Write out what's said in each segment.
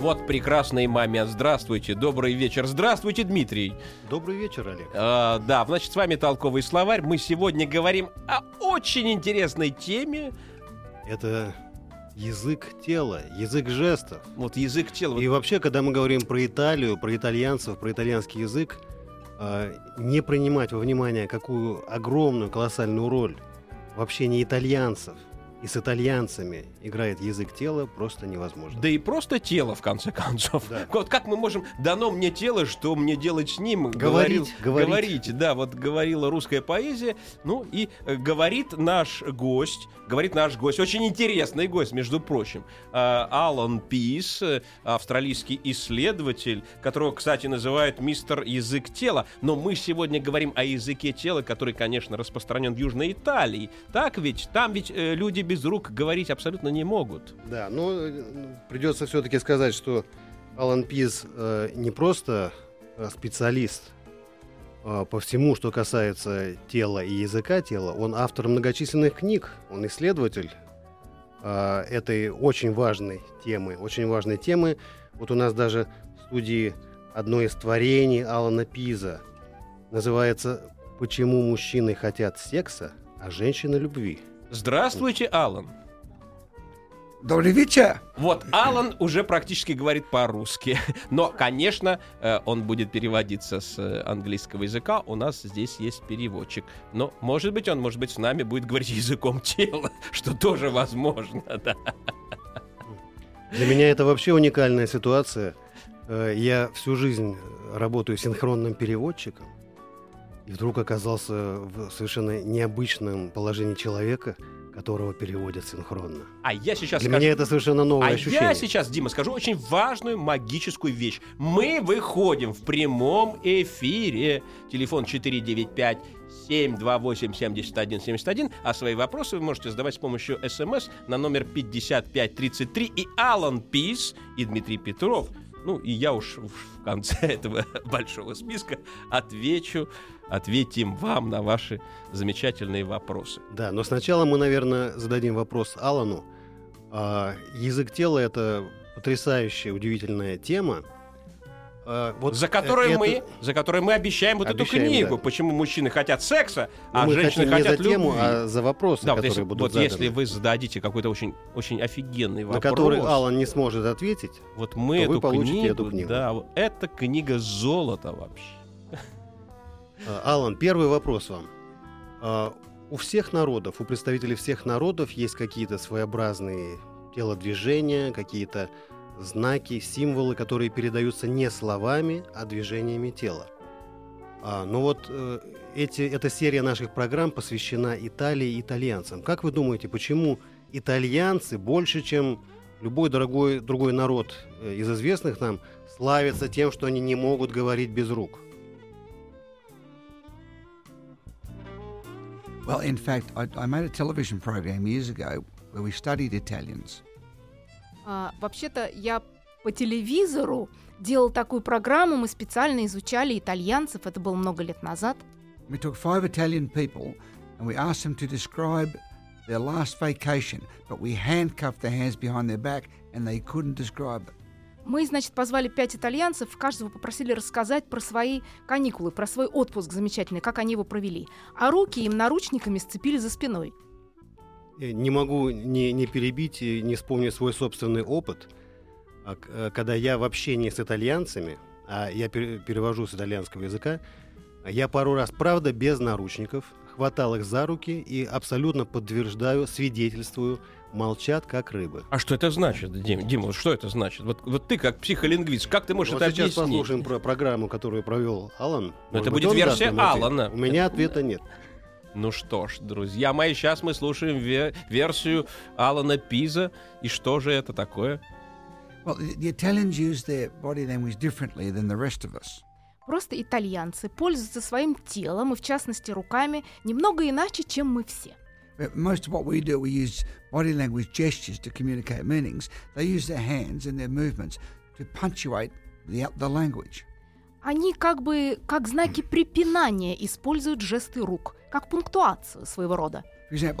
Вот прекрасный момент. Здравствуйте, добрый вечер. Здравствуйте, Дмитрий. Добрый вечер, Олег. А, да, значит, с вами Толковый словарь. Мы сегодня говорим о очень интересной теме. Это язык тела, язык жестов. Вот язык тела. И вообще, когда мы говорим про Италию, про итальянцев, про итальянский язык, э, не принимать во внимание, какую огромную, колоссальную роль в общении итальянцев и с итальянцами играет язык тела, просто невозможно. Да и просто тело, в конце концов. Да. Вот как мы можем... Дано мне тело, что мне делать с ним? Говорить, Говорил- говорить. Да, вот говорила русская поэзия. Ну и э, говорит наш гость, говорит наш гость, очень интересный гость, между прочим, э, Алан Пис, э, австралийский исследователь, которого, кстати, называют мистер язык тела. Но мы сегодня говорим о языке тела, который, конечно, распространен в Южной Италии. Так ведь? Там ведь э, люди без рук говорить абсолютно не могут. Да, но э, придется все-таки сказать, что Алан Пиз э, не просто э, специалист э, по всему, что касается тела и языка тела, он автор многочисленных книг, он исследователь э, этой очень важной темы, очень важной темы. Вот у нас даже в студии одно из творений Алана Пиза называется «Почему мужчины хотят секса, а женщины любви». Здравствуйте, Алан. Добрый вечер. Вот, Алан уже практически говорит по-русски. Но, конечно, э, он будет переводиться с э, английского языка. У нас здесь есть переводчик. Но, может быть, он, может быть, с нами будет говорить языком тела, что тоже возможно, да. Для меня это вообще уникальная ситуация. Э, Я всю жизнь работаю синхронным переводчиком, и вдруг оказался в совершенно необычном положении человека, которого переводят синхронно. А я сейчас Для скажу... меня это совершенно новое А ощущение. я сейчас, Дима, скажу очень важную магическую вещь. Мы выходим в прямом эфире. Телефон 495 728 71 71. А свои вопросы вы можете задавать с помощью смс на номер 5533. И Алан Пис, и Дмитрий Петров. Ну, и я уж в конце этого большого списка отвечу, ответим вам на ваши замечательные вопросы. Да, но сначала мы, наверное, зададим вопрос Алану. А, язык тела — это потрясающая, удивительная тема. А, вот за которой это- мы, за которой мы обещаем вот Обещаем, эту книгу, да. почему мужчины хотят секса, Но а мы женщины хотим не хотят за тему, любви. а за вопросы, да, вот которые если, будут вот заданы. если вы зададите какой-то очень, очень офигенный на вопрос, который Алан не сможет ответить, вот мы эту вы получите книгу, эту книгу. да, вот эта книга золота вообще. А, Алан, первый вопрос вам. У всех народов, у представителей всех народов есть какие-то своеобразные телодвижения, какие-то знаки, символы, которые передаются не словами, а движениями тела. А, но вот э, эти, эта серия наших программ посвящена Италии и итальянцам. Как вы думаете, почему итальянцы больше, чем любой дорогой, другой народ э, из известных нам, славятся тем, что они не могут говорить без рук? Well, in fact, I, I made a television program years ago where we studied Italians. А, вообще-то я по телевизору делал такую программу, мы специально изучали итальянцев, это было много лет назад. We took five Italian people and we asked them to describe their last vacation, but we handcuffed their hands behind their back and they couldn't describe it. Мы, значит, позвали пять итальянцев, каждого попросили рассказать про свои каникулы, про свой отпуск замечательный, как они его провели. А руки им наручниками сцепили за спиной. Э, Не могу не, не перебить и не вспомнить свой собственный опыт, А э, когда я в общении с итальянцами, а я пере- перевожу с итальянского языка, я пару раз, правда, без наручников, хватал их за руки и абсолютно подтверждаю, свидетельствую, молчат как рыбы. А что это значит, Дим? Дима, вот что это значит? Вот, вот ты как психолингвист, как ты можешь Вот это сейчас объяснить? послушаем про программу, которую провел Алан. Но это Может будет версия? Алана. У меня ответа нет. Ну что ж, друзья мои, сейчас мы слушаем ве- версию Алана Пиза. И что же это такое? Well, the, the Italians use their body language differently than the rest of us. Просто итальянцы пользуются своим телом и, в частности, руками немного иначе, чем мы все. Most of what we do, we use body language gestures to communicate meanings. They use their hands and their movements to punctuate the, the language. Они как бы как знаки препинания используют жесты рук, как пунктуацию своего рода. Если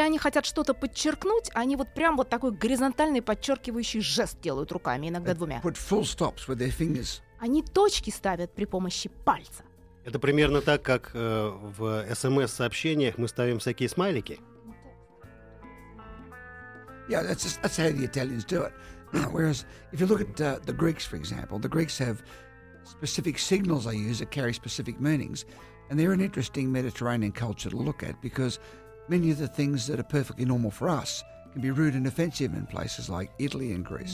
они хотят что-то подчеркнуть, они вот прям вот такой горизонтальный подчеркивающий жест делают руками, иногда двумя. Put full stops with their fingers. Они точки ставят при помощи пальца. Это примерно так, как э, в СМС-сообщениях мы ставим всякие смайлики. Yeah, that's just, that's how the Italians do it. Whereas if you look at uh, the Greeks, for example, the Greeks have specific signals they use that carry specific meanings, and they're an interesting Mediterranean culture to look at because many of the things that are perfectly normal for us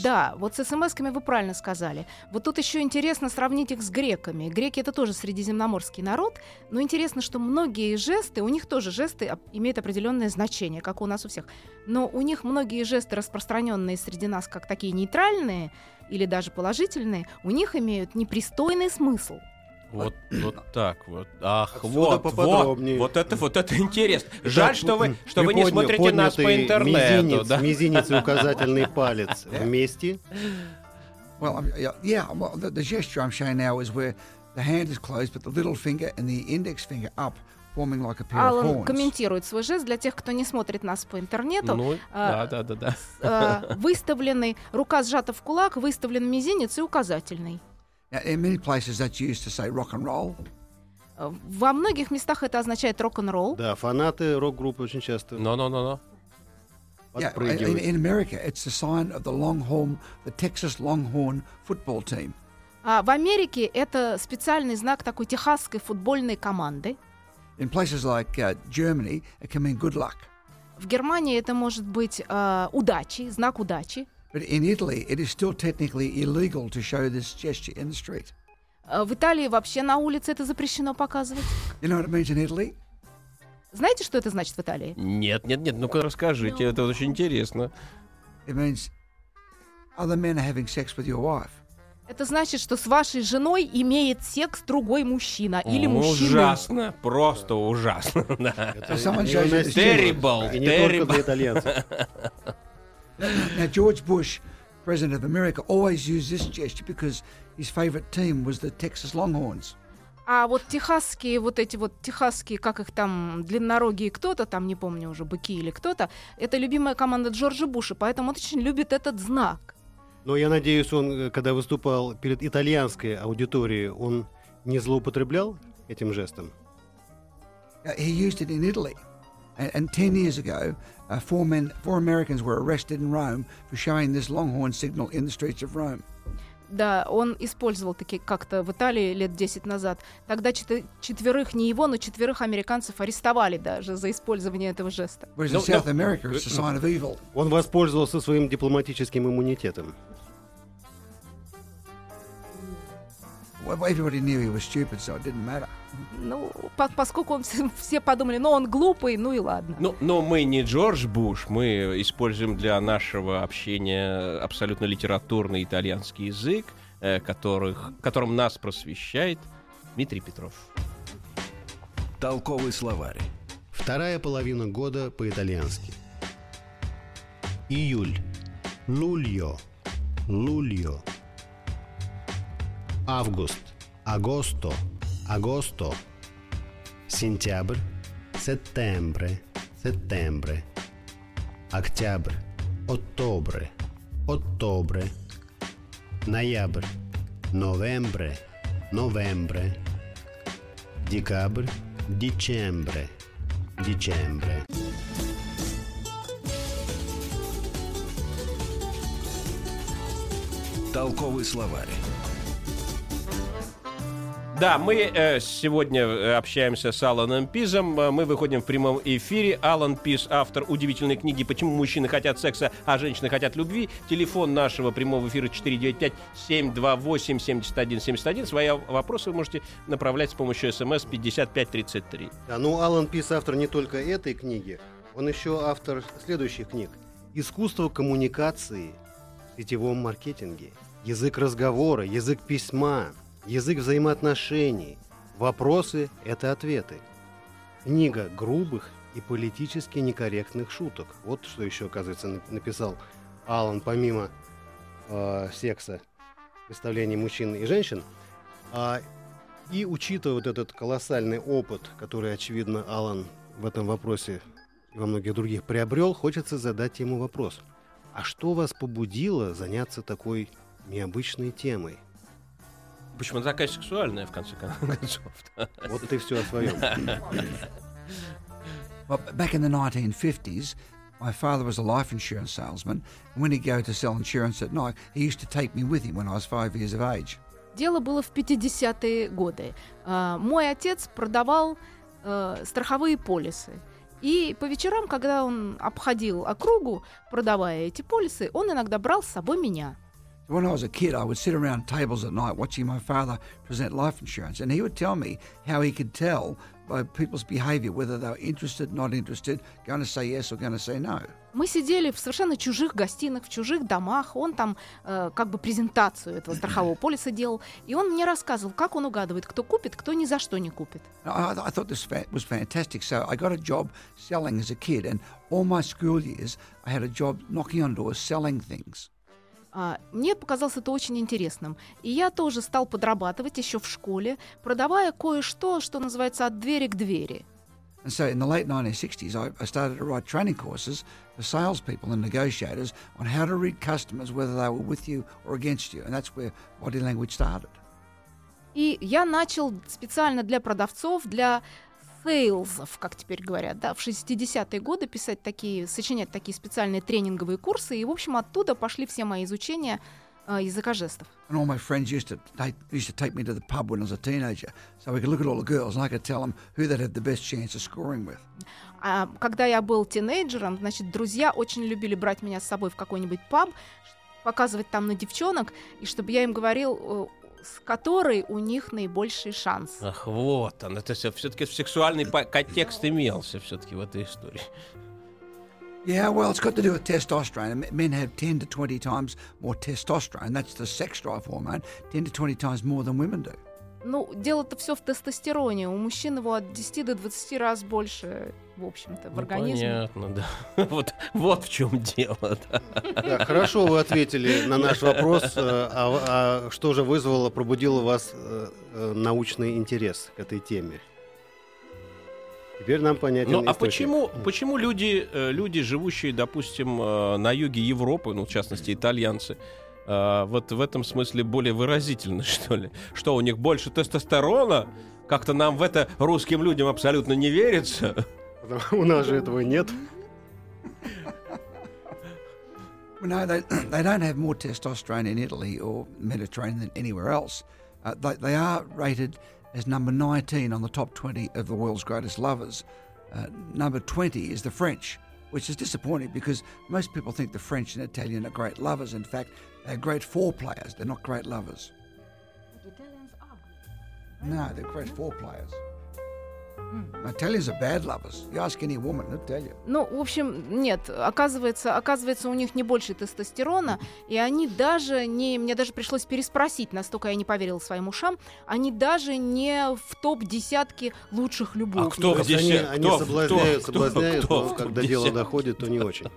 Да, вот с смс-ками вы правильно сказали. Вот тут еще интересно сравнить их с греками. Греки это тоже средиземноморский народ, но интересно, что многие жесты, у них тоже жесты имеют определенное значение, как у нас у всех. Но у них многие жесты, распространенные среди нас как такие нейтральные или даже положительные, у них имеют непристойный смысл. Вот, вот так вот. Ах, Отсюда вот, вот, вот это, вот это интересно. Жаль, что вы, что вы не смотрите нас по интернету, Мизинец, да? мизинец и указательный палец вместе. Well, I'm, yeah, well, the, the gesture I'm showing now is where the hand is closed, but the little finger and the index finger up, forming like Алан комментирует свой жест для тех, кто не смотрит нас по интернету. Ну, а, да, да, да, да. Э, выставлены, рука сжата в кулак, выставлен мизинец и указательный. Now, in many places, that's used to say rock and roll. Э, Во многих местах это означает рок-н-ролл. Да, фанаты рок-группы очень часто Но-но-но-но. Yeah, in America, it's the sign of the Longhorn, the Texas Longhorn football team. А в Америке это специальный знак такой техасской футбольной команды. In places like uh, Germany, it can mean good luck. В Германии это может быть э, удачи, знак удачи. But in Italy, it is still technically illegal to show this gesture in the street. В Италии вообще на улице это запрещено показывать. You know what it means in Italy? Знаете, что это значит в Италии? Нет, нет, нет, ну-ка расскажите, это очень интересно. It means other men are having sex with your wife. Это значит, что с вашей женой имеет секс другой мужчина или мужчина. Ужасно, просто ужасно. да. Это the Terrible, И не только terrible. для итальянцев. Now, George Bush, President of America, always used this gesture because his favorite team was the Texas Longhorns. А вот техасские, вот эти вот техасские, как их там, длиннорогие кто-то, там, не помню уже, быки или кто-то, это любимая команда Джорджа Буша, поэтому он очень любит этот знак. Но я надеюсь, он, э, когда выступал перед итальянской аудиторией, он не злоупотреблял этим жестом? He used it in Italy. And, and 10 years ago, uh, four, men, four Americans were arrested in Rome for showing this Longhorn signal in the streets of Rome. Да, он использовал таки как-то в Италии лет 10 назад. Тогда чет- четверых, не его, но четверых американцев арестовали даже за использование этого жеста. Он воспользовался своим дипломатическим иммунитетом. Well, everybody knew he was stupid, so it didn't matter. Ну, по- поскольку он, все- подумали, ну он глупый, ну и ладно. Ну, но мы не Джордж Буш, мы используем для нашего общения абсолютно литературный итальянский язык, э, которых, которым нас просвещает Дмитрий Петров. Толковый словарь. Вторая половина года по-итальянски. Июль. Лульо. Лульо. Август. Агосто. Агосто. Сентябрь. Сеттембре. Сеттембре. Октябрь. Оттобре. Оттобре. Ноябрь. Новембре. Новембре. Декабрь. Дicembre. Dicembre. Толковый словарь. Да, мы э, сегодня э, общаемся с Аланом Пизом. Э, Мы выходим в прямом эфире. Алан Пиз, автор удивительной книги «Почему мужчины хотят секса, а женщины хотят любви». Телефон нашего прямого эфира 495-728-7171. Свои вопросы вы можете направлять с помощью смс 5533. Да, ну Алан Пис автор не только этой книги, он еще автор следующих книг. Искусство коммуникации в сетевом маркетинге, язык разговора, язык письма, язык взаимоотношений. Вопросы – это ответы. книга грубых и политически некорректных шуток. Вот что еще, оказывается, на- написал Алан помимо э, секса, представлений мужчин и женщин. А, и учитывая вот этот колоссальный опыт, который, очевидно, Алан в этом вопросе и во многих других приобрел, хочется задать ему вопрос. А что вас побудило заняться такой необычной темой? Почему она такая сексуальная, в конце концов? Вот ты все о своем. Well, back in the 1950s, my father was a life insurance salesman. And when he'd go to sell insurance at night, he used to take me with him when I was five years of age. Дело было в 50-е годы. А, Мой отец продавал э, страховые полисы. И по вечерам, когда он обходил округу, продавая эти полисы, он иногда брал с собой меня. So when I was a kid, I would sit around tables at night watching my father present life insurance, and he would tell me how he could tell by people's behaviour whether they were interested, not interested, going to say yes or going to say no. Мы сидели в совершенно чужих гостиных, в чужих домах. Он там э, как бы презентацию этого страхового полиса делал. И он мне рассказывал, как он угадывает, кто купит, кто ни за что не купит. I, I thought this fa- was fantastic. So I got a job selling as a kid, and all my school years, I had a job knocking on doors selling things. А, Мне показалось это очень интересным. И я тоже стал подрабатывать еще в школе, продавая кое-что, что называется от двери к двери. And so in the late 1960s, I, I started to write training courses for salespeople and negotiators on how to read customers, whether they were with you or against you. And that's where body language started. И я начал специально для продавцов, для сейлзов, как теперь говорят, да, в 60-е годы писать такие, сочинять такие специальные тренинговые курсы. И, в общем, оттуда пошли все мои изучения э, языка жестов. And all my friends used to take, used to take me to the pub when I was a teenager, so we could look at all the girls and I could tell them who they'd have the best chance of scoring with. А когда я был тинейджером, значит, друзья очень любили брать меня с собой в какой-нибудь паб, показывать там на девчонок, и чтобы я им говорил, э, с которой у них наибольший шанс. Ах, вот он. Это все-таки сексуальный контекст имелся все-таки в этой истории. Yeah, well, it's got to do with testosterone. Men have 10 to 20 times more testosterone. That's the sex drive hormone, 10 to 20 times more than women do. Ну, дело-то все в тестостероне. У мужчин его от 10 до 20 раз больше, в общем-то, в Ну, организме. Понятно, да. Вот, вот в чем дело. да. Да, хорошо вы ответили на наш вопрос. э, А, а что же вызвало, пробудило вас э, э, научный интерес к этой теме? Теперь нам понятен Ну, а источник. почему, почему люди, люди, живущие, допустим, на юге Европы, ну, в частности, итальянцы, э, вот в этом смысле более выразительны, что ли? Что, у них больше тестостерона? Как-то нам в это русским людям абсолютно не верится. У нас же этого нет. No, they, they don't have more testosterone in Italy or Mediterranean than anywhere else. Uh, they, they are rated as number 19 on the top 20 of the world's greatest lovers. Uh, number 20 is the French, which is disappointing because most people think the French and Italian are great lovers. In fact, they're great four-players. They're not great lovers. No, they're great four-players. Italians are bad lovers. You ask any woman, they'll tell you. Ну, в общем, нет, оказывается, оказывается, у них не больше тестостерона, и они даже не, мне даже пришлось переспросить, настолько я не поверила своим ушам, они даже не в топ десятки лучших любовников. А кто в Просто они, они кто- соблазняют, кто- соблазняют, кто но в когда дело доходит, то не очень.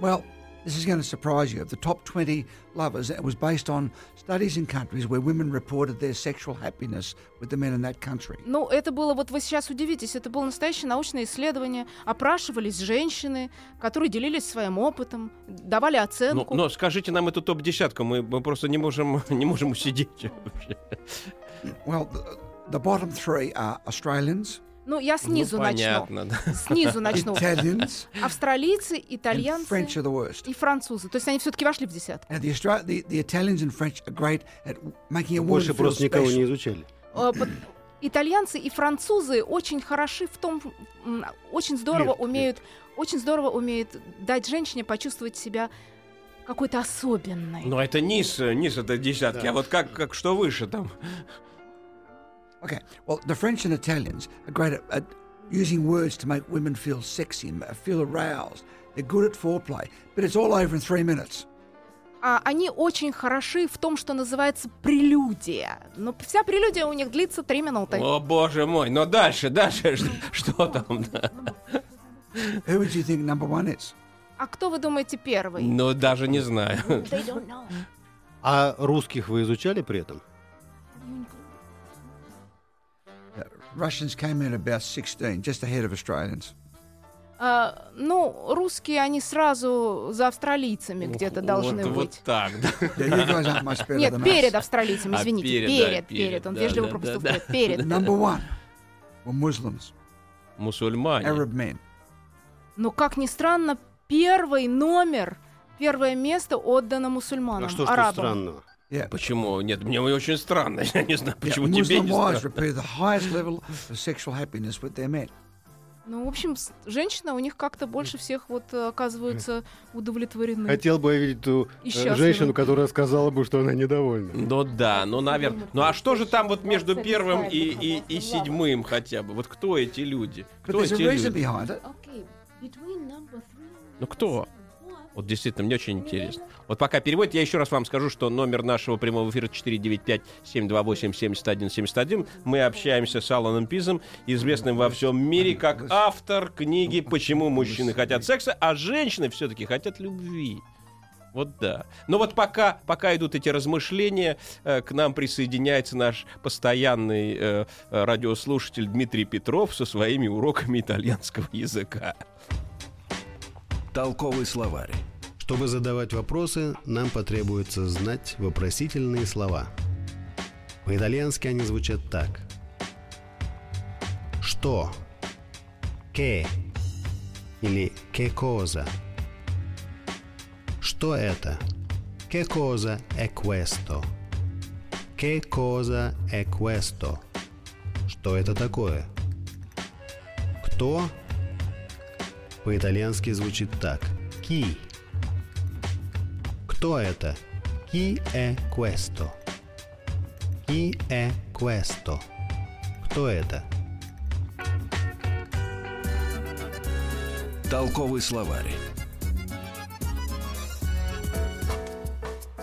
Well, this is going to surprise you. Of the top 20 lovers, it was based on studies in countries where women reported their sexual happiness with the men in that country. Ну, это было, вот вы сейчас удивитесь, это было настоящее научное исследование. Опрашивались женщины, которые делились своим опытом, давали Ну, оценку. но скажите нам эту топ-десятку, мы, мы просто не можем, не можем усидеть. вообще. Well, the, the bottom three are Australians, Ну, я снизу ну, начну. понятно, да. Снизу начну. Italians, Австралийцы, итальянцы French are the worst. и французы. То есть они все-таки вошли в десятку. Now, the, Austra- the, the Italians and French are great at making a woman Больше просто никого special. не изучали. Э, Итальянцы и французы очень хороши в том, очень здорово Флирт, умеют, очень здорово умеют дать женщине почувствовать себя какой-то особенной. Ну, это низ, э, низ это десятки. Да. А вот как, как что выше там? Okay, well, the French and Italians are great at, at using words to make women feel sexy and feel aroused. They're good at foreplay, but it's all over in three minutes. а они очень хороши в том, что называется прелюдия. Но вся прелюдия у них длится три минуты. О, боже мой, но дальше, дальше, что, там? Who would you think number one is? А кто вы думаете первый? Ну, даже не знаю. They don't know. А русских вы изучали при этом? Uh, Russians came in about 16, just ahead of Australians. А, ну, rусские, они сразу за австралийцами где-то Вот- должны вот, быть. так, да. Yeah, Нет, перед австралийцами, А, извините. перед, перед, да, перед, перед, Он да, вежливо да, пропустил да. Перед. Number one were Muslims, Мусульмане. Arab men. Но, как ни странно, первый номер, первое место отдано А мусульманам, что ж тут арабам. странного? Yeah. Почему? Нет, мне очень странно. Я не знаю, Yeah, почему тебе Muslim не wives странно. report the highest level of sexual happiness with their men. Ну, в общем, женщины у них как-то больше всех вот э, оказываются удовлетворены. Хотел бы я видеть ту э, женщину, которая сказала бы, что она недовольна. Ну да, ну наверное. Ну а что же там вот между первым и, и, и седьмым хотя бы? Вот кто эти люди? Кто эти люди? Ну кто? Вот действительно, мне очень интересно. Вот пока переводит, я еще раз вам скажу, что номер нашего прямого эфира 495-728-7171. Мы общаемся с Аланом Пизом, известным во всем мире как автор книги «Почему мужчины хотят секса, а женщины все-таки хотят любви». Вот да. Но вот пока, пока идут эти размышления, э, к нам присоединяется наш постоянный э, радиослушатель Дмитрий Петров со своими уроками итальянского языка. Толковый словарь. Чтобы задавать вопросы, нам потребуется знать вопросительные слова. По-итальянски они звучат так. Что? Ке? Или che cosa? Что это? Che cosa è questo? Che cosa è questo? Что это такое? Кто? По-итальянски звучит так. Chi? Кто это? Chi è questo? Chi è questo? Кто это? Толковый словарь.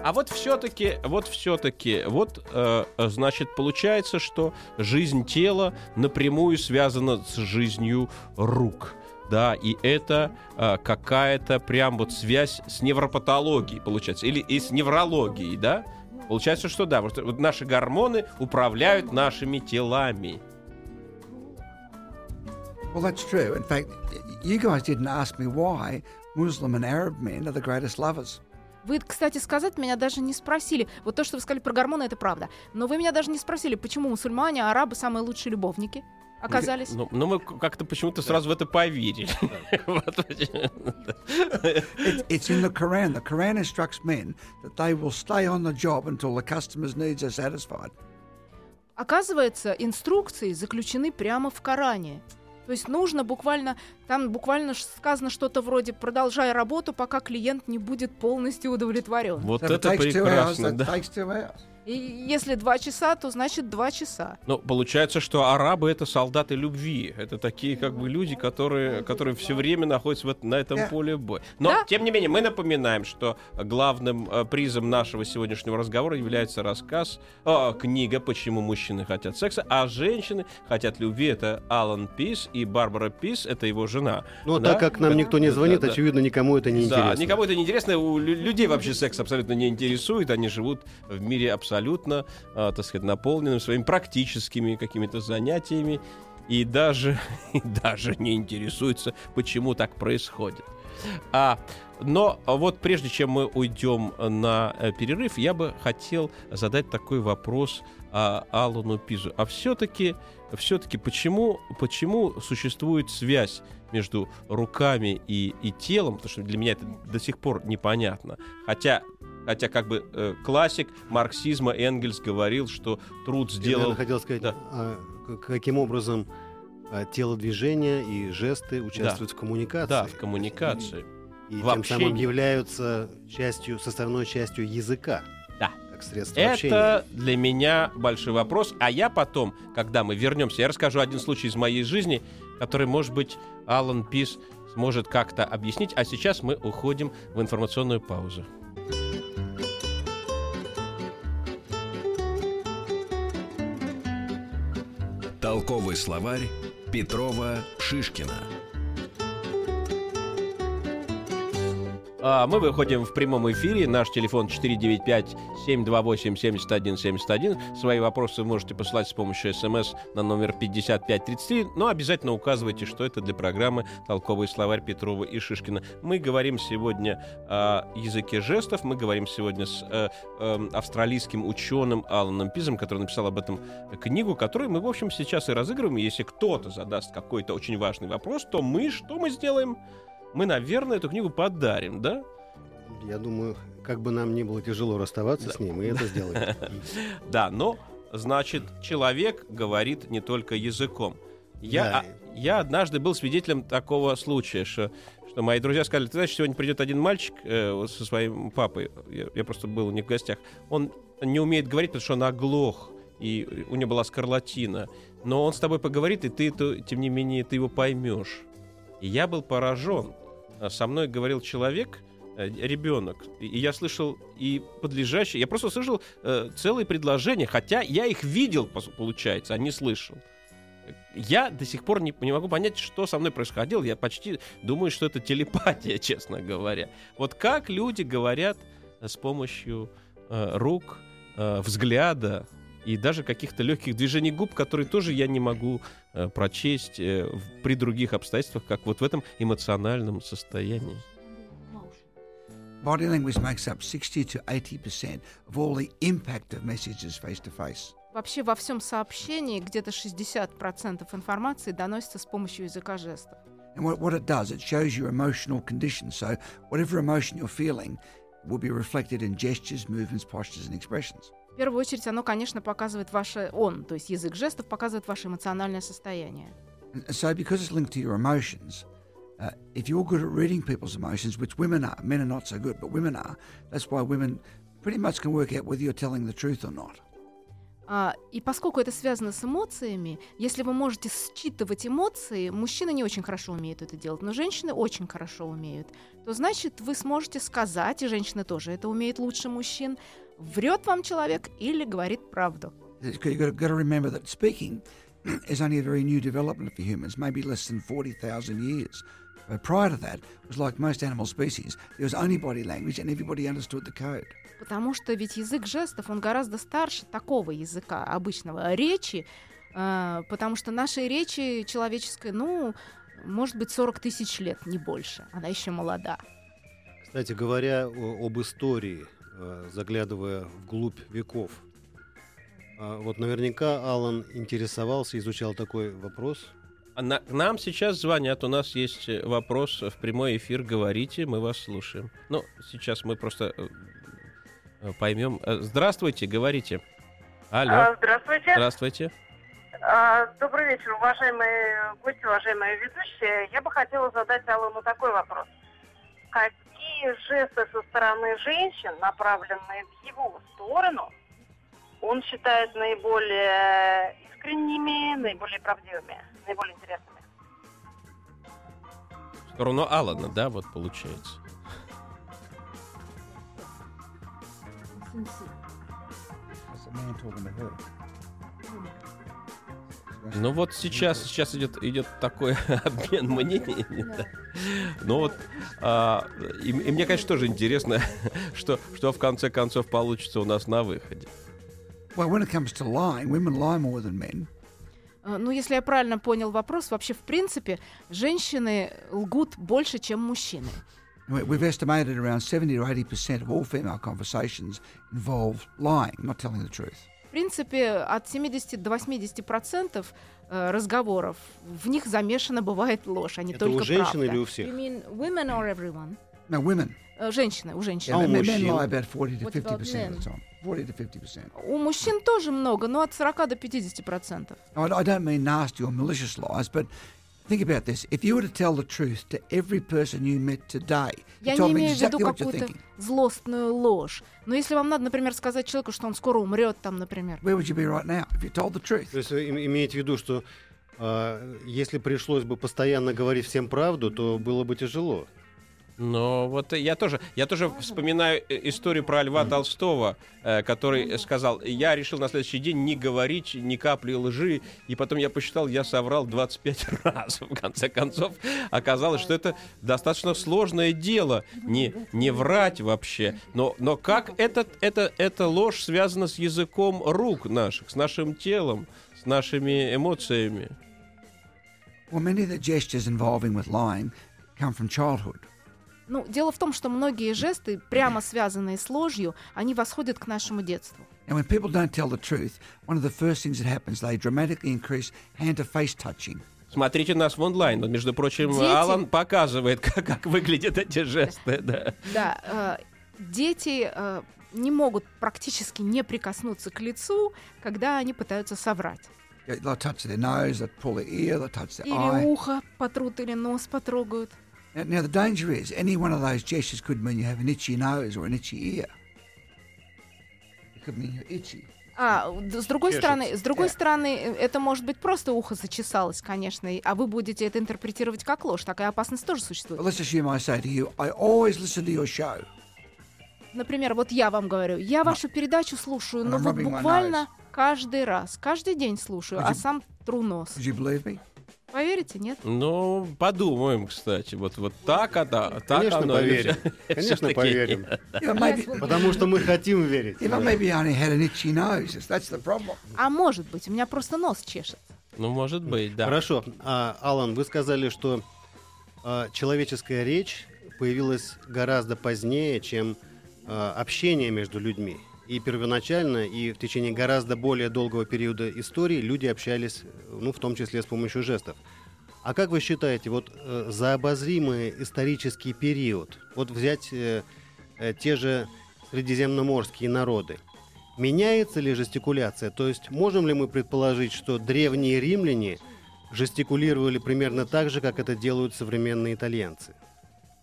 А вот все-таки, вот все-таки, вот, э, э, значит, получается, что жизнь тела напрямую связана с жизнью рук. Да, и это э, какая-то прям вот связь с невропатологией, получается, или и с неврологией, да? Получается, что да, вот, вот наши гормоны управляют нашими телами. Well, that's true. In fact, you guys didn't ask me why Muslim and Arab men are the greatest lovers. Вы, кстати, сказать меня даже не спросили. Вот то, что вы сказали про гормоны, это правда. Но вы меня даже не спросили, почему мусульмане, арабы самые лучшие любовники оказались. Ну, ну, мы как-то почему-то сразу в это поверили. Вот. It, it's in the Quran. The Quran instructs men that they will stay on the job until the customer's needs are satisfied. Оказывается, инструкции заключены прямо в Коране. То есть нужно буквально, там буквально сказано что-то вроде «продолжай работу, пока клиент не будет полностью удовлетворен». Вот это hours, прекрасно, да. И если два часа, то значит два часа. Ну, получается, что арабы это солдаты любви. Это такие как бы люди, которые, которые все время находятся в эт- на этом Да. поле боя. Но, Да. тем не менее, мы напоминаем, что главным э, призом нашего сегодняшнего разговора является рассказ, э, книга «Почему мужчины хотят секса», а женщины хотят любви. Это Алан Пис и Барбара Пис, это его жена. Но Да? так как нам никто не Да, звонит, да. очевидно, никому это не Да, интересно. никому это не интересно. У лю- людей вообще секс абсолютно не интересует. Они живут в мире абсолютно, а, так сказать, наполненным своими практическими какими-то занятиями. И даже, и даже не интересуются, почему так происходит. А, но вот прежде чем мы уйдем на э, перерыв, я бы хотел задать такой вопрос а, Аллану Пизу. А все-таки, все-таки почему, почему существует связь между руками и, и телом? Потому что для меня это до сих пор непонятно. Хотя, хотя как бы э, классик марксизма Энгельс говорил, что труд Я, сделал... наверное, хотел сказать, Да. а, каким образом а, телодвижения и жесты участвуют в коммуникации. Да, в коммуникации. И в тем самым являются частью, составной частью языка. Да. Как средство общения. Это для меня большой вопрос. А я потом, когда мы вернемся, я расскажу один случай из моей жизни, который, может быть, Алан Пис сможет как-то объяснить. А сейчас мы уходим в информационную паузу. Толковый словарь Петрова Шишкина. Мы выходим в прямом эфире. Наш телефон 495-728-7171. Свои вопросы вы можете посылать с помощью смс на номер 5533. Но обязательно указывайте, что это для программы «Толковый словарь Петрова и Шишкина». Мы говорим сегодня о языке жестов. Мы говорим сегодня с э, э, австралийским ученым Аланом Пизом, который написал об этом книгу, которую мы, в общем, сейчас и разыгрываем. Если кто-то задаст какой-то очень важный вопрос, то мы что мы сделаем? Мы, наверное, эту книгу подарим, да? Я думаю, как бы нам ни было тяжело расставаться с ней, мы это сделаем. Да, но, значит, человек говорит не только языком. Я, Да. а- я однажды был свидетелем такого случая, что, что мои друзья сказали, ты знаешь, сегодня придет один мальчик э, со своим папой, я, я просто был у них в гостях, он не умеет говорить, потому что он оглох, и у него была скарлатина, но он с тобой поговорит, и ты, то- тем не менее, ты его поймешь. И я был поражен. А Со мной говорил человек, э, ребенок, и я слышал и подлежащие, я просто слышал э, целые предложения, хотя я их видел, получается, а не слышал. Я до сих пор не, не могу понять, что со мной происходило. Я почти думаю, что это телепатия, честно говоря. Вот как люди говорят э, с помощью э, рук, э, взгляда и даже каких-то легких движений губ, которые тоже я не могу прочесть э, при других обстоятельствах, как вот в этом эмоциональном состоянии. Body language makes up 60 to 80% of all the impact of messages face to face. Вообще во всем сообщении где-то 60% информации доносится с помощью языка жестов. And what, what it does, it shows your emotional condition. So, whatever emotion you're feeling will be reflected in gestures, movements, postures, and expressions. В первую очередь оно, конечно, показывает ваше... Он, то есть язык жестов, показывает ваше эмоциональное состояние. And so, because it's linked to your emotions, uh, if you're good at reading people's emotions, which women are, men are not so good, but women are, that's why women pretty much can work out whether you're telling the truth or not. А, и поскольку это связано с эмоциями, если вы можете считывать эмоции, мужчины не очень хорошо умеют это делать, но женщины очень хорошо умеют, то значит вы сможете сказать, и женщины тоже это умеют лучше мужчин, врет вам человек или говорит правду. You've got, got to remember that speaking is only a very new development for humans, maybe less than 40,000 years. But prior to that, it was like most animal species, there was only body language and everybody understood the code. Потому что ведь язык жестов, он гораздо старше такого языка обычного речи, а, потому что нашей речи человеческой, ну, может быть, 40 тысяч лет, не больше. Она еще молода. Кстати говоря, об истории, э, заглядывая вглубь веков, а, вот наверняка Алан интересовался, изучал такой вопрос. А на- нам сейчас звонят, у нас есть э, вопрос в прямой эфир, говорите, мы вас слушаем. Ну, сейчас мы просто э, э, поймем. Здравствуйте, говорите. Алло, А, Здравствуйте. здравствуйте. А, Добрый вечер, уважаемые гости, уважаемые ведущие. Я бы хотела задать Аллану такой вопрос. Какие жесты со стороны женщин, направленные в его сторону, он считает наиболее искренними, наиболее правдивыми, наиболее интересными? В сторону Алана, да, вот получается. Ну вот сейчас, сейчас идет, идет такой обмен мнениями. да. Ну вот, а, и, и мне, конечно, тоже интересно, что, что в конце концов получится у нас на выходе. Well, when it comes to lying, women lie more than men. А, Ну, если я правильно понял вопрос, вообще, в принципе, женщины лгут больше, чем мужчины. We- We've estimated around 70 to 80% of all female conversations involve lying, not telling the truth. В принципе, от 70 до 80 процентов э, разговоров в них замешана бывает ложь, а не Это только у женщин правда. или у всех? You mean women or everyone? No, women. Э, Женщины, у женщин. А у men, men мужчин? lie about 40 to What about 50% of the time. 40 to 50%. У мужчин тоже много, но от 40 до 50 процентов. I, I don't mean nasty or malicious lies, but think about this. If you were to tell the truth to every person you met today, you Я told не me имею в виду exactly what you're какую-то thinking, злостную ложь. Но если вам надо, например, сказать человеку, что он скоро умрет, там, например, where would you be right now if you told the truth? То есть имеете в виду, что а, если пришлось бы постоянно говорить всем правду, то было бы тяжело. Но вот я тоже, я тоже вспоминаю э, историю про Льва Толстого, э, который сказал, я решил на следующий день не говорить ни капли лжи, и потом я посчитал, я соврал 25 раз. В конце концов, оказалось, что это достаточно сложное дело, не, не врать вообще. Но, но как этот, это, эта ложь связана с языком рук наших, с нашим телом, с нашими эмоциями? Well, many of the gestures involving with lying come from childhood. Ну, дело в том, что многие жесты, прямо связанные с ложью, они восходят к нашему детству. And when people don't tell the truth, one of the first things that happens, they dramatically increase hand-to-face touching. Смотрите нас в онлайн. Вот, между прочим, Дети- Алан показывает, как, как выглядят эти жесты. Да. Да, э, дети э, не могут практически не прикоснуться к лицу, когда они пытаются соврать. Touch their nose, they'll pull their ear, they'll touch their Или eye. ухо потрут, или нос потрогают. Now, now, the danger is any one of those gestures could mean you have an itchy nose or an itchy ear. It could mean you're itchy. А, с другой Чешется. стороны, с другой Да. стороны, э, это может быть просто ухо зачесалось, конечно, а вы будете это интерпретировать как ложь. Такая опасность тоже существует. But let's assume I say to you, I always listen to your show. Например, вот я вам говорю, я вашу передачу слушаю, но I'm вот rubbing my буквально каждый раз, каждый день слушаю, а you- сам тру нос. Would you believe me? Поверите, нет? Ну, подумаем, кстати. Вот, вот так, а да, так Конечно, оно поверим. Конечно, поверим. Потому что мы хотим верить. А может быть, у меня просто нос чешется. Ну, может быть, да. Хорошо. А, Алан, вы сказали, что а, человеческая речь появилась гораздо позднее, чем а, общение между людьми. И первоначально, и в течение гораздо более долгого периода истории люди общались, ну, в том числе с помощью жестов. А как вы считаете, вот э, за обозримый исторический период, вот взять э, э, те же средиземноморские народы, меняется ли жестикуляция? То есть можем ли мы предположить, что древние римляне жестикулировали примерно так же, как это делают современные итальянцы?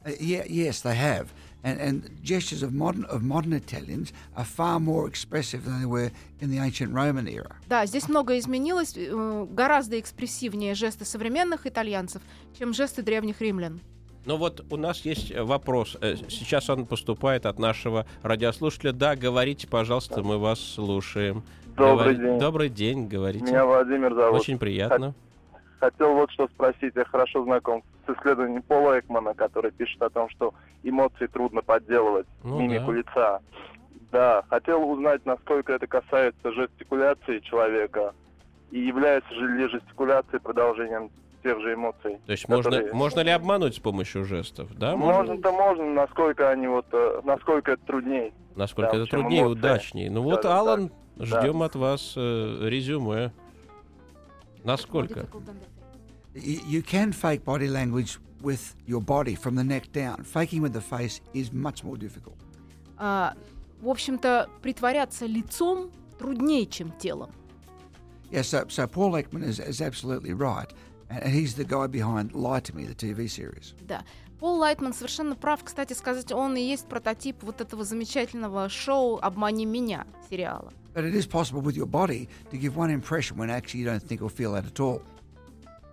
Yes, they have. And, and gestures of modern of modern Italians are far more expressive than they were in the ancient Roman era. Да, здесь многое изменилось, э, гораздо экспрессивнее жесты современных итальянцев, чем жесты древних римлян. Ну вот у нас есть э, вопрос. Э, Сейчас он поступает от нашего радиослушателя. Да, говорите, пожалуйста, мы вас слушаем. Добрый Говори- день. Добрый день, говорите. Меня Владимир зовут. Очень приятно. Хотел вот что спросить. Я хорошо знаком с исследованием Пола Экмана, который пишет о том, что эмоции трудно подделывать, Ну мимику да. лица. Да, хотел узнать, насколько это касается жестикуляции человека и является же ли жестикуляция продолжением тех же эмоций. То есть можно, которые- можно ли обмануть с помощью жестов? Да, можно? Можно-то можно, насколько они вот, э, насколько это труднее. Насколько Да, это труднее, эмоции. удачнее. Ну вот. Алан, ждем от вас э, резюме. Насколько? You, you can fake body language with your body from the neck down. Faking with the face is much more difficult. А, в общем-то, притворяться лицом труднее, чем телом. Yeah, so, so Paul Ekman is, is absolutely right. And, and he's the guy behind Lie to Me, the TV series. Да. Пол Лайтман совершенно прав, кстати сказать, он и есть прототип вот этого замечательного шоу «Обмани меня» сериала. But it is possible with your body to give one impression when actually you don't think or feel that at all.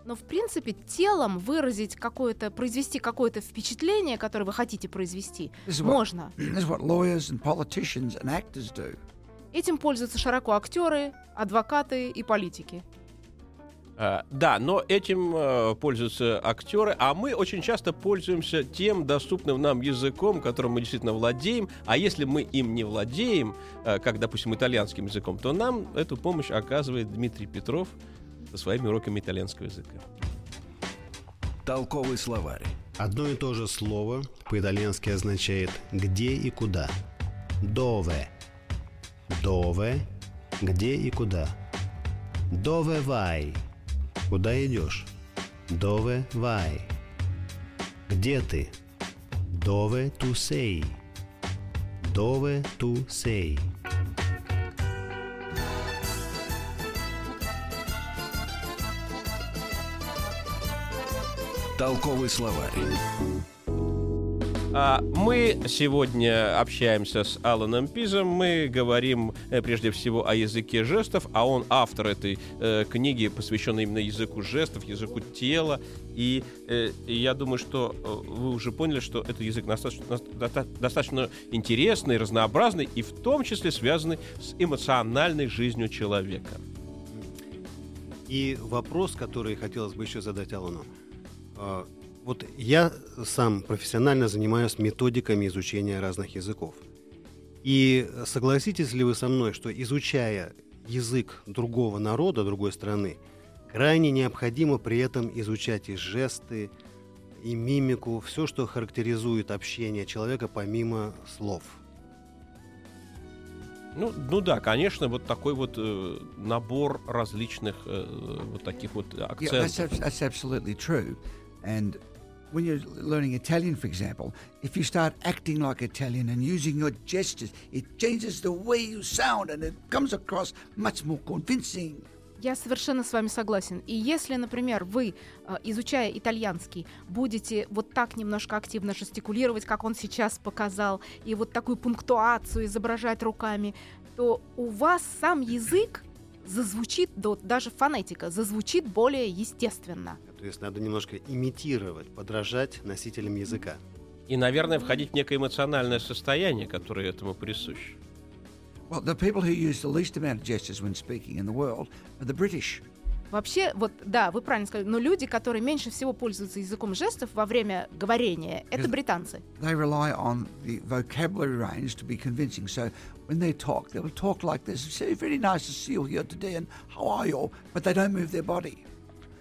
Но, в принципе, телом выразить какое-то, произвести какое-то впечатление, которое вы хотите произвести, можно. Этим пользуются широко актеры, адвокаты и политики. А, да, но этим э, пользуются актеры, а мы очень часто пользуемся тем доступным нам языком, которым мы действительно владеем. А если мы им не владеем, э, как, допустим, итальянским языком, то нам эту помощь оказывает Дмитрий Петров со своими уроками итальянского языка. Толковый словарь. Одно и то же слово по-итальянски означает «где и куда». «Дове». «Дове» – «где и куда». «Дове вай» – «куда идешь». «Дове вай». «Где ты?» «Дове ту сей». «Дове ту сей». Толковый словарь. А, Мы сегодня общаемся с Аланом Пизом. Мы говорим э, прежде всего о языке жестов, а он автор этой э, книги, посвященной именно языку жестов, языку тела. И, э, я думаю, что э, вы уже поняли, что этот язык достаточно, доста- достаточно интересный, разнообразный и в том числе связанный с эмоциональной жизнью человека. И вопрос, который хотелось бы еще задать Алану. А, Вот я сам профессионально занимаюсь методиками изучения разных языков. И согласитесь ли вы со мной, что изучая язык другого народа, другой страны, крайне необходимо при этом изучать и жесты, и мимику, все, что характеризует общение человека помимо слов. Ну, ну да, конечно, вот такой вот э, набор различных э, вот таких вот Yeah, акцентов. that's, abs- that's absolutely true. And when you're learning Italian, for example, if you start acting like Italian and using your gestures, it changes the way you sound and it comes across much more convincing. Я совершенно с вами согласен. И если, например, вы, э, изучая итальянский, будете вот так немножко активно жестикулировать, как он сейчас показал, и вот такую пунктуацию изображать руками, то у вас сам язык зазвучит, даже фонетика, зазвучит более естественно. То есть надо немножко имитировать, подражать носителям языка. И, наверное, входить в некое эмоциональное состояние, которое этому присуще. Well, the people who use the least amount of gestures when speaking in the world are the British. Вообще, вот да, вы правильно сказали, но люди, которые меньше всего пользуются языком жестов во время говорения, это британцы. They rely on the vocabulary range to be convincing. So when they talk, they will talk like this. It's very nice to see you here today, and how are you? But they don't move their body.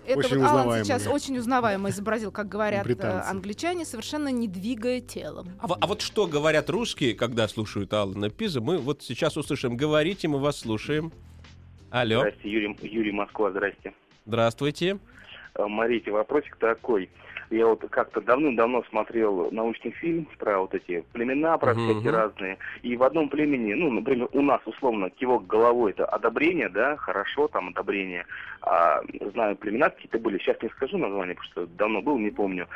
Это Очень вот Алан сейчас очень узнаваемо изобразил, как говорят э, Британцы. англичане, совершенно не двигая телом. А, а вот что говорят русские, когда слушают Алана Пиза, мы вот сейчас услышим. Говорите, мы вас слушаем. Алло, Здрасте, Юрий, Юрий Москва, здрасте. здравствуйте. Э, Марите, вопросик такой. Я вот как-то давным-давно смотрел научный фильм про вот эти племена, про Мгм, всякие разные. И в одном племени, ну, например, у нас условно кивок головой это одобрение, да, хорошо, там одобрение. А, знаю, племена какие-то были, сейчас не скажу название, потому что давно был, не помню.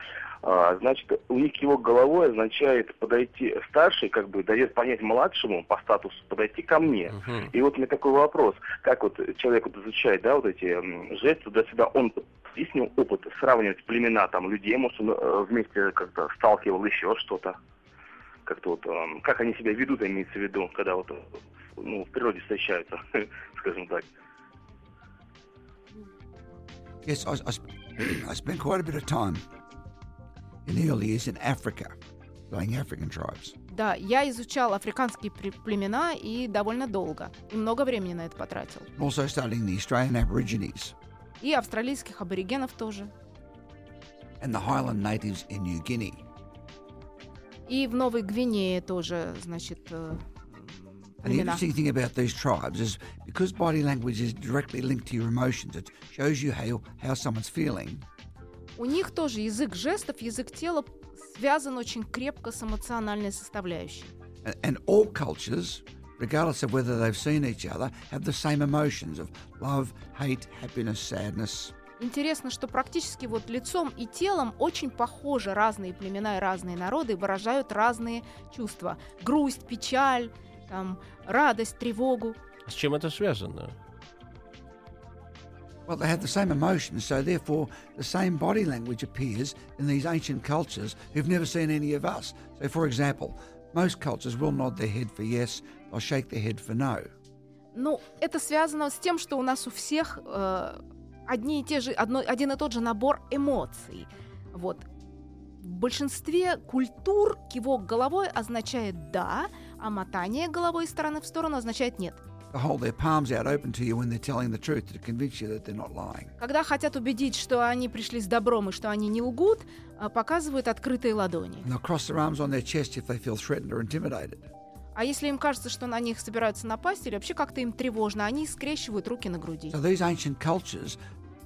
А, значит, у них кивок головой означает подойти, старший как бы дает понять младшему по статусу подойти ко мне. Мгм. И вот у меня такой вопрос, как вот человек вот изучает, да, вот эти жесты туда-сюда, он есть у него опыт сравнивать племена, там, людей, может, он э, вместе как-то сталкивал еще что-то, как-то вот, эм, как они себя ведут, имеется в виду, когда вот, ну, в природе встречаются, скажем так. Yes, I, I, sp- I spent quite a bit of time in the early years in Africa, studying African tribes. Да, я изучал африканские племена и довольно долго. И много времени на это потратил. Also studying the Australian Aborigines И австралийских аборигенов тоже. and the Highland natives in New Guinea. И в Новой Гвинее тоже, значит, э, And the interesting thing about these tribes is because body language is directly linked to your emotions, it shows you how, how someone's feeling. У них тоже язык жестов, язык тела связан очень крепко с эмоциональной составляющей. And, and all cultures, regardless of whether they've seen each other, have the same emotions of love, hate, happiness, sadness. Интересно, что практически вот лицом и телом очень похожи разные племена и разные народы и выражают разные чувства. Грусть, печаль, там, радость, тревогу. С чем это связано? Well, they have the same emotions, so therefore the same body language appears in these ancient cultures who've never seen any of us. So, for example, most cultures will nod their head for yes, they'll shake their head for no. Ну, это связано с тем, что у нас у всех э, одни и те же, одно, один и тот же набор эмоций. Вот. В большинстве культур кивок головой означает «да», а мотание головой из стороны в сторону означает «нет». They hold their palms out open to you when they're telling the truth to convince you that they're not lying. Когда хотят убедить, что они пришли с добром и что они не лгут, э, показывают открытые ладони. And they'll cross their arms on their chest if they feel threatened or intimidated. А если им кажется, что на них собираются напасть или вообще как-то им тревожно, они скрещивают руки на груди. So these ancient cultures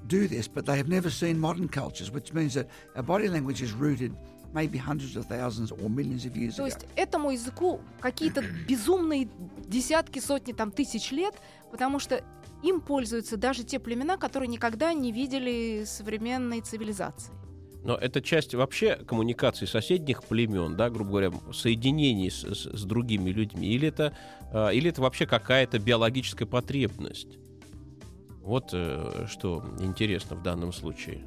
do this, but they have never seen modern cultures, which means that our body language is rooted maybe hundreds of thousands or millions of years То ago. есть этому языку какие-то безумные десятки, сотни, там, тысяч лет, потому что им пользуются даже те племена, которые никогда не видели современной цивилизации. Но это часть вообще коммуникации соседних племен, да, грубо говоря, соединений с, с- с другими людьми, или это, а, или это вообще какая-то биологическая потребность? Вот э, что интересно в данном случае.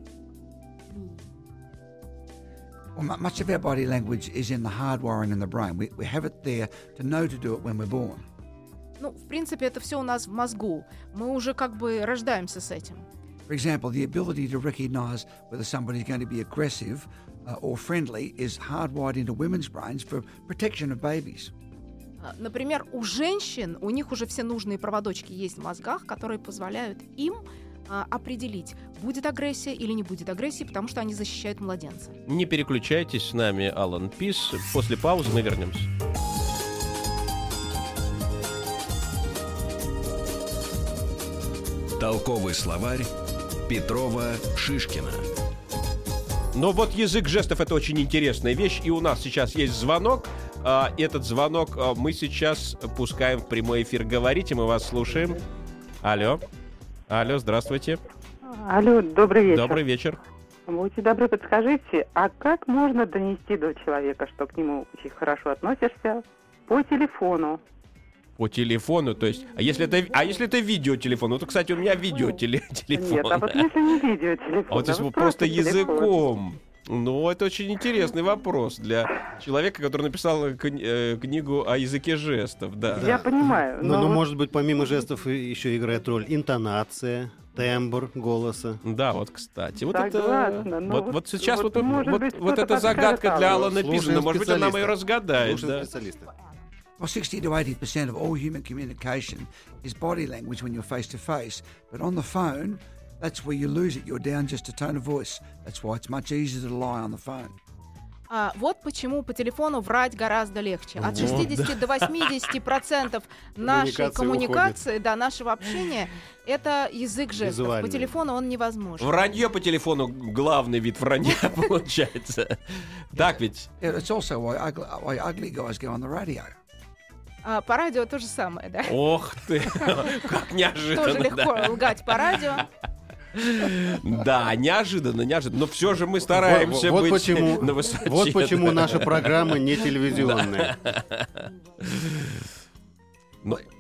Well, mu- much of our body language is in the hardwiring in the brain. We, we have it there to know to do it when we're born. Ну, в принципе, это все у нас в мозгу. Мы уже как бы рождаемся с этим. For example, the ability to recognize whether somebody's going to be aggressive uh, or friendly is hardwired into women's brains for protection of babies. А, Например, у женщин, у них уже все нужные проводочки есть в мозгах, которые позволяют им а, определить, будет агрессия или не будет агрессии, потому что они защищают младенца. Не переключайтесь с нами, Алан Пис. После паузы мы вернемся. Толковый словарь Петрова Шишкина. Но вот язык жестов это очень интересная вещь, и у нас сейчас есть звонок. А, этот звонок а, мы сейчас пускаем в прямой эфир. Говорите, мы вас слушаем. Алло. Алло, здравствуйте. Алло, добрый вечер. Добрый вечер. Будьте добры, подскажите, а как можно донести до человека, что к нему очень хорошо относишься по телефону? По телефону, то есть, а если это, а если это видеотелефон? Ну, то, кстати, у меня видеотелефон. Нет, а вот если не видеотелефон, А вот если а бы просто телефон. языком. Ну, это очень интересный вопрос для человека, который написал кни- э, книгу о языке жестов, да. Я понимаю, Но, но но, вот- может быть, помимо жестов еще играет роль интонация, тембр голоса. Да, вот, кстати. Вот Согласна, это. но Вот, вот- вот сейчас вот, вот, может вот, быть, вот эта загадка для. Алана Пизана. Может быть, она ее специалиста. разгадает. Слушаем Да. специалиста. Well, 60 to 80% of all human communication is body language when you're face to face. But on the phone, that's where you lose it. You're down just a tone of voice. That's why it's much easier to lie on the phone. А, вот почему по телефону врать гораздо легче. От 60 до 80 процентов нашей коммуникации, да, нашего общения, это язык жестов. По телефону он невозможен. Вранье по телефону главный вид вранья получается. Так ведь? It's also why ugly, guys go on the radio. А по радио то же самое, да. Ох ты, как Тоже неожиданно. легко да. лгать по радио. Да, неожиданно, неожиданно. Но все же мы стараемся вот, вот быть почему, на высоте. вот почему наша программа не телевизионная.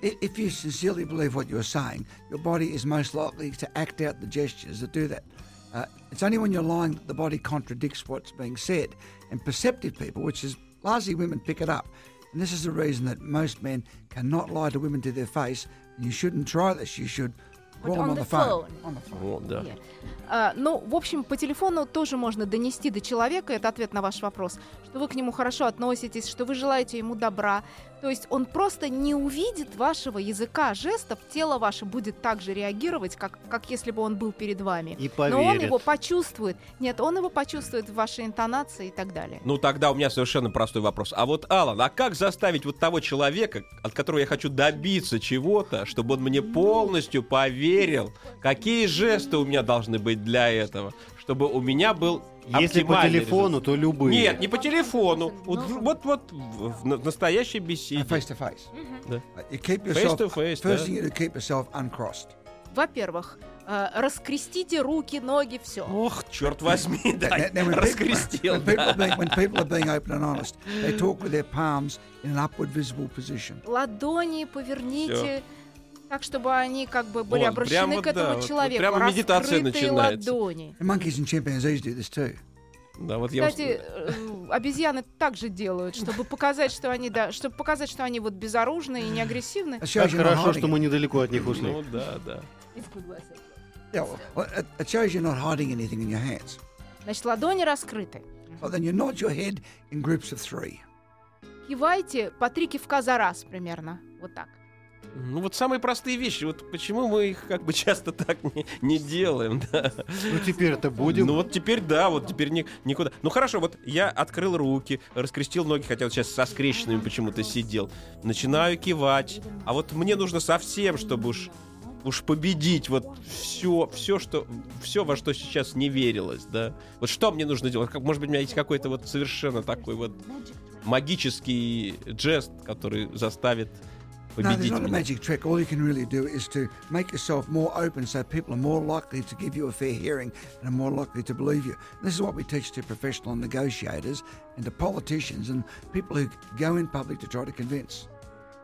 I- if you sincerely believe what you're saying, your body is most likely to act out the gestures that do that. Uh, it's only when you're lying that the body contradicts what's being said. And perceptive people, which is largely women, pick it up. And this is the reason that most men cannot lie to women to their face. And you shouldn't try this. You should Them on on the phone. phone. On the phone. Вот, да. Нет. А, ну, в общем, по телефону тоже можно донести до человека, это ответ на ваш вопрос, что вы к нему хорошо относитесь, что вы желаете ему добра. То есть он просто не увидит вашего языка жестов, тело ваше будет так же реагировать, как, как если бы он был перед вами. И Но он поверит. его почувствует. Нет, он его почувствует в вашей интонации и так далее. Ну тогда у меня совершенно простой вопрос. А вот, Алан, а как заставить вот того человека, от которого я хочу добиться чего-то, чтобы он мне полностью поверил? Какие жесты у меня должны быть для этого? Чтобы у меня был Если по телефону, то любые. результат? Нет, не по телефону. Вот, вот, вот в, в на- настоящей беседе. Face to face. Да. Uh, You keep Face yourself. to face, first thing you keep yourself uncrossed. Во-первых, э, раскрестите руки, ноги, все. Ох, черт возьми, да, раскрестил. When people, are being, when people are being open and honest, they talk with their palms in an upward visible position. Ладони поверните. Так, чтобы они как бы были Вот, обращены прям вот, к этому да, вот- вот человеку. прямо медитация начинается. ладони. Да, вот я Кстати, э, обезьяны также делают, чтобы показать, что они, да, чтобы показать, что они вот безоружны и не агрессивны. Как хорошо, что мы недалеко от них ушли. Ну да, да. Yeah, well, it, shows you're not hiding anything in your hands. Значит, ладони раскрыты. Then you nod your head in groups of three. Кивайте по три кивка за раз примерно. Вот так. Ну вот самые простые вещи. Вот почему мы их как бы часто так не, не делаем, да? Ну теперь это будем. Ну вот теперь да, вот теперь ни- никуда. Ну хорошо, вот я открыл руки, раскрестил ноги, хотя вот сейчас со скрещенными почему-то сидел. Начинаю кивать. А вот мне нужно совсем, чтобы уж уж победить вот все, все, что, все, во что сейчас не верилось, да. Вот что мне нужно делать? Может быть, у меня есть какой-то вот совершенно такой вот магический жест, который заставит no, there's not a magic trick. All you can really do is to make yourself more open so people are more likely to give you a fair hearing and are more likely to believe you. And this is what we teach to professional negotiators and to politicians and people who go in public to try to convince.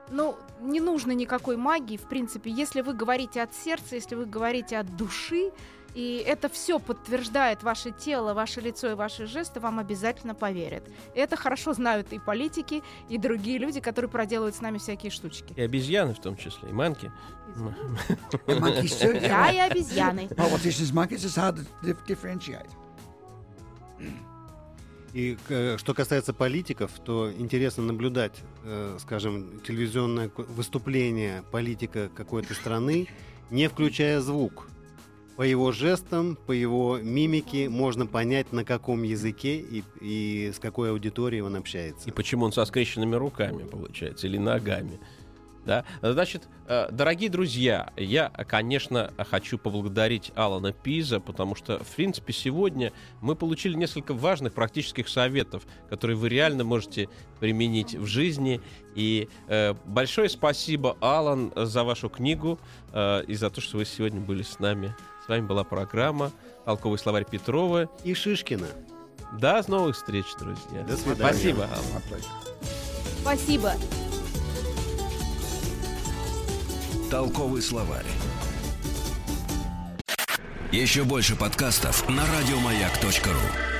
Ну, не нужно никакой магии, в принципе. Если вы говорите от сердца, если вы говорите от души, и это все подтверждает ваше тело, ваше лицо и ваши жесты, вам обязательно поверят. И это хорошо знают и политики, и другие люди, которые проделывают с нами всякие штучки. И обезьяны в том числе, и манки. And monkeys too. yeah, Да, right. и обезьяны. И э, что касается политиков, то интересно наблюдать, э, скажем, телевизионное выступление политика какой-то страны, не включая звук. По его жестам, по его мимике можно понять, на каком языке и, и с какой аудиторией он общается. И почему он со скрещенными руками, получается, или ногами. Да? Значит, э, дорогие друзья, я, конечно, хочу поблагодарить Алана Пиза, потому что, в принципе, сегодня мы получили несколько важных практических советов, которые вы реально можете применить в жизни. И э, большое спасибо, Алан, за вашу книгу э, и за то, что вы сегодня были с нами. С вами была программа «Толковый словарь Петрова». И Шишкина. До новых встреч, друзья. До свидания. Спасибо, Алан. Спасибо. Толковый словарь. Еще больше подкастов на радиомаяк.ру.